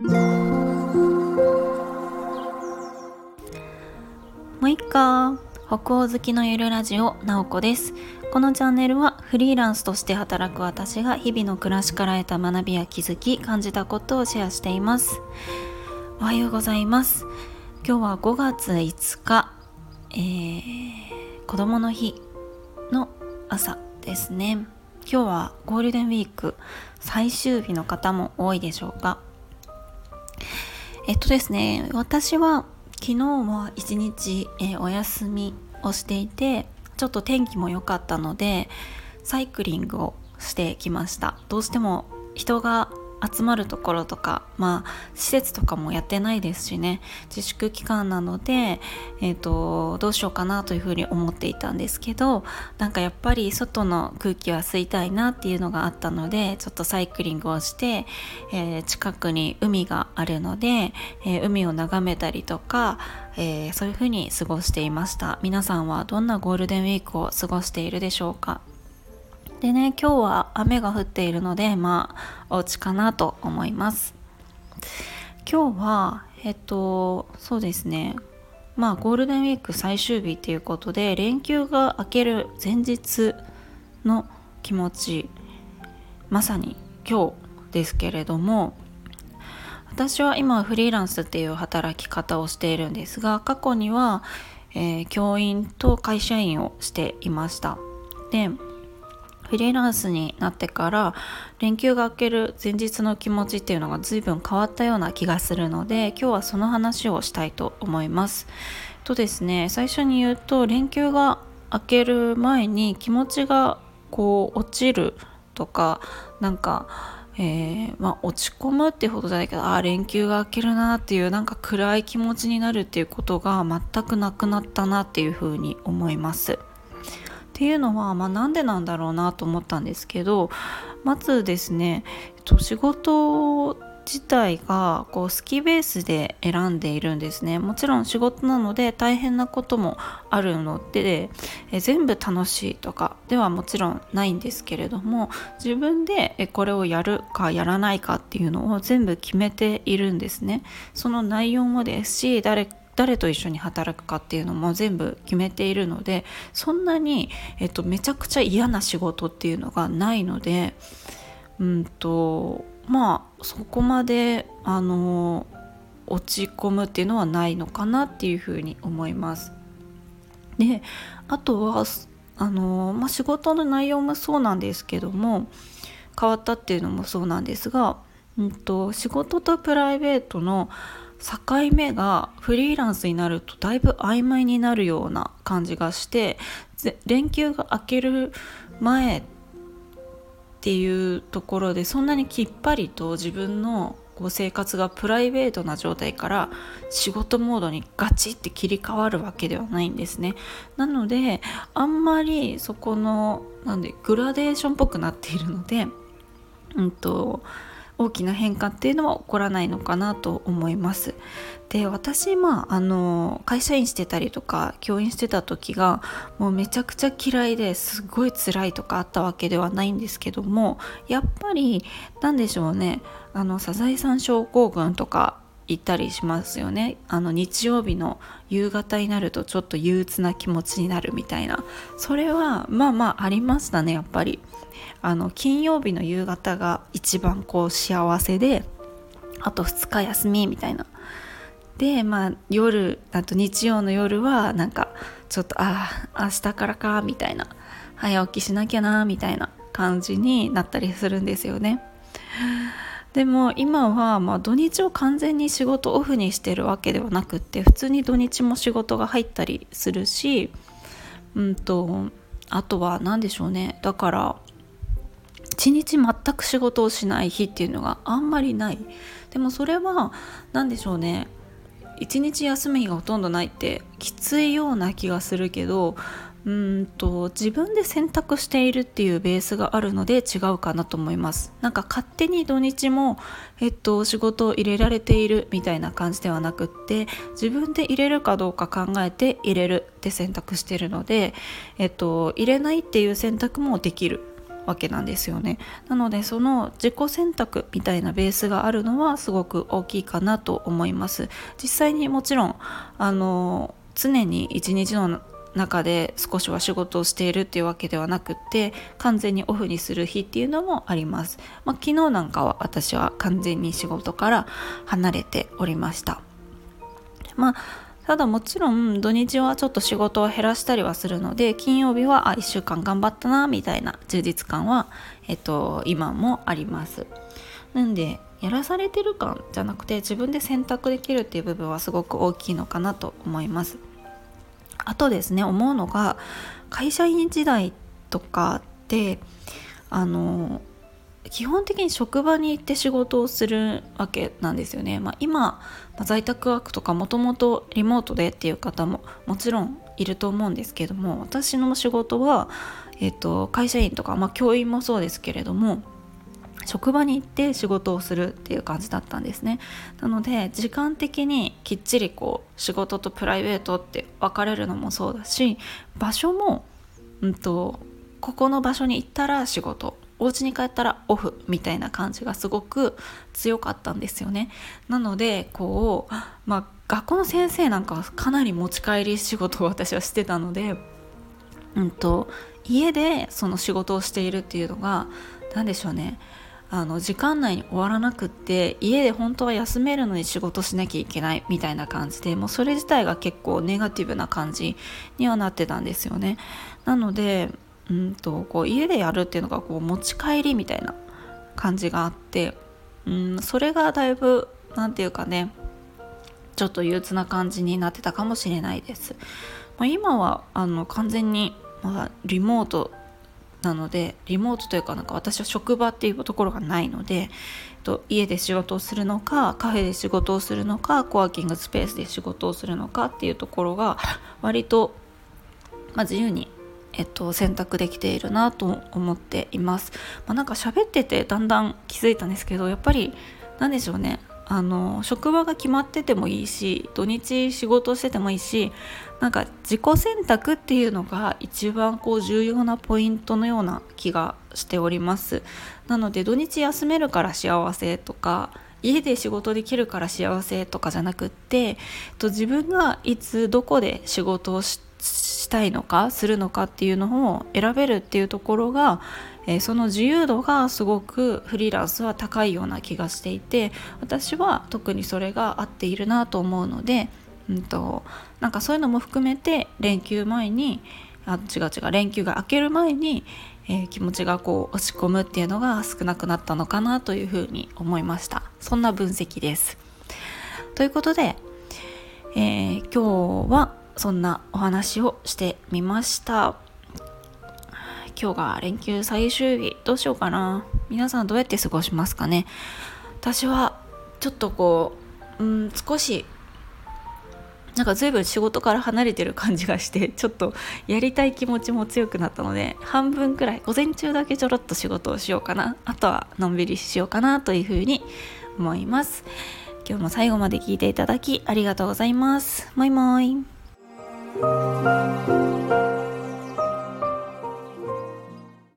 もう一回北欧好きのゆるラジオなおこです。このチャンネルはフリーランスとして働く私が日々の暮らしから得た学びや気づき感じたことをシェアしています。おはようございます。今日は5月5日、えー、子供の日の朝ですね。今日はゴールデンウィーク最終日の方も多いでしょうか。えっとですね私は昨日は一日、えー、お休みをしていてちょっと天気も良かったのでサイクリングをしてきました。どうしても人が集まるところとかまあ施設とかもやってないですしね自粛期間なので、えーと、どうしようかなというふうに思っていたんですけどなんかやっぱり外の空気は吸いたいなっていうのがあったのでちょっとサイクリングをして、えー、近くに海があるので、えー、海を眺めたりとか、えー、そういうふうに過ごしていました。皆さんはどんなゴールデンウィークを過ごしているでしょうか？でね今日は雨が降っているのでまあお家かなと思います。今日はえっとそうですね。まあゴールデンウィーク最終日っていうことで連休が明ける前日の気持ちまさに今日ですけれども私は今フリーランスっていう働き方をしているんですが過去には、えー、教員と会社員をしていました。でフリーランスになってから連休が明ける前日の気持ちっていうのが随分変わったような気がするので今日はその話をしたいと思います。とですね最初に言うと連休が明ける前に気持ちがこう落ちるとかなんかえー、まあ、落ち込むってほどじゃないけどあ連休が明けるなっていうなんか暗い気持ちになるっていうことが全くなくなったなっていうふうに思います。っていうのは、まあ、なんでなんだろうなと思ったんですけどまずですね、えっと、仕事自体がこう好きベースで選んでいるんですね。もちろん仕事なので大変なこともあるのでえ全部楽しいとかではもちろんないんですけれども自分でえこれをやるかやらないかっていうのを全部決めているんですね。その内容もですし誰誰と一緒に働くかっていうのも全部決めているのでそんなに、えっと、めちゃくちゃ嫌な仕事っていうのがないのでうんとまあそこまであの落ち込むっていうのはないのかなっていうふうに思います。であとはあの、まあ、仕事の内容もそうなんですけども変わったっていうのもそうなんですが、うんと仕事とプライベートの境目がフリーランスになるとだいぶ曖昧になるような感じがして連休が明ける前っていうところでそんなにきっぱりと自分の生活がプライベートな状態から仕事モードにガチって切り替わるわけではないんですね。なのであんまりそこのなんでグラデーションっぽくなっているのでうんと大きな変化っていうのは起こらないのかなと思います。で私まああの会社員してたりとか教員してた時がもうめちゃくちゃ嫌いですごい辛いとかあったわけではないんですけどもやっぱり何でしょうねあのサザエさん症候群とか行ったりしますよね。あの日曜日の夕方になるとちょっと憂鬱な気持ちになるみたいな。それはまあまあありましたねやっぱり。あの金曜日の夕方が一番こう幸せであと2日休みみたいな。でまあ夜あと日曜の夜はなんかちょっとああ明日からかみたいな。早起きしなきゃなみたいな感じになったりするんですよね。でも今はま土日を完全に仕事オフにしてるわけではなくって普通に土日も仕事が入ったりするしうんとあとは何でしょうね。だから一日全く仕事をしない日っていうのがあんまりない。でもそれは何でしょうね。一日休みがほとんどないってきついような気がするけどうんと自分で選択しているっていうベースがあるので違うかなと思います。なんか勝手に土日も、えっと、仕事を入れられているみたいな感じではなくって自分で入れるかどうか考えて入れるって選択してるので、えっと、入れないっていう選択もできるわけなんですよね。なのでその自己選択みたいなベースがあるのはすごく大きいかなと思います。実際にもちろんあの常に一日の中で少しは仕事をしているっていうわけではなくって完全にオフにする日っていうのもあります、まあ、昨日なんかは私は完全に仕事から離れておりました。まあただもちろん土日はちょっと仕事を減らしたりはするので金曜日はあ1週間頑張ったなみたいな充実感は、えっと、今もあります。なんでやらされてる感じゃなくて自分で選択できるっていう部分はすごく大きいのかなと思います。あとですね思うのが会社員時代とかってあの基本的に職場に行って仕事をするわけなんですよね。まあ、今、まあ、在宅ワークとかもともとリモートでっていう方ももちろんいると思うんですけども私の仕事は、えーと、会社員とか、まあ、教員もそうですけれども職場に行って仕事をするっていう感じだったんですね。なので時間的にきっちりこう仕事とプライベートって分かれるのもそうだし場所も、うんとここの場所に行ったら仕事お家に帰ったらオフみたいな感じがすごく強かったんですよね。なのでこうまあ学校の先生なんかはかなり持ち帰り仕事を 私はしてたのでうんと家でその仕事をしているっていうのが何でしょうね。あの時間内に終わらなくって家で本当は休めるのに仕事しなきゃいけないみたいな感じでもうそれ自体が結構ネガティブな感じにはなってたんですよねなのでうんとこう家でやるっていうのがこう持ち帰りみたいな感じがあってうんそれがだいぶ何て言うかねちょっと憂鬱な感じになってたかもしれないです。ま、今はあの完全に、まあ、リモートなのでリモートというかなんか私は職場っていうところがないのでえっと家で仕事をするのかカフェで仕事をするのかコワーキングスペースで仕事をするのかっていうところが割と、まあ、自由にえっと、選択できているなと思っています。まあ、なんか喋っててだんだん気づいたんですけどやっぱり何でしょうねあの職場が決まっててもいいし土日仕事しててもいいしなんか自己選択っていうのが一番こう重要なポイントのような気がしております。なので土日休めるから幸せとか家で仕事できるから幸せとかじゃなくってえっと自分がいつどこで仕事をししたいのかするのかっていうのを選べるっていうところが、え、その自由度がすごくフリーランスは高いような気がしていて私は特にそれが合っているなと思うので、うんと、なんかそういうのも含めて連休前にあ違う違う連休が明ける前に、えー、気持ちがこう落ち込むっていうのが少なくなったのかなというふうに思いましたそんな分析です。ということで、えー、今日はそんなお話をしてみました今日が連休最終日どうしようかな。皆さんどうやって過ごしますかね。私はちょっとこううん少しなんか随分仕事から離れてる感じがして ちょっとやりたい気持ちも強くなったので半分くらい午前中だけちょろっと仕事をしようかな。あとはのんびりしようかなというふうに思います。今日も最後まで聞いていただきありがとうございます。もいもい。Thank you.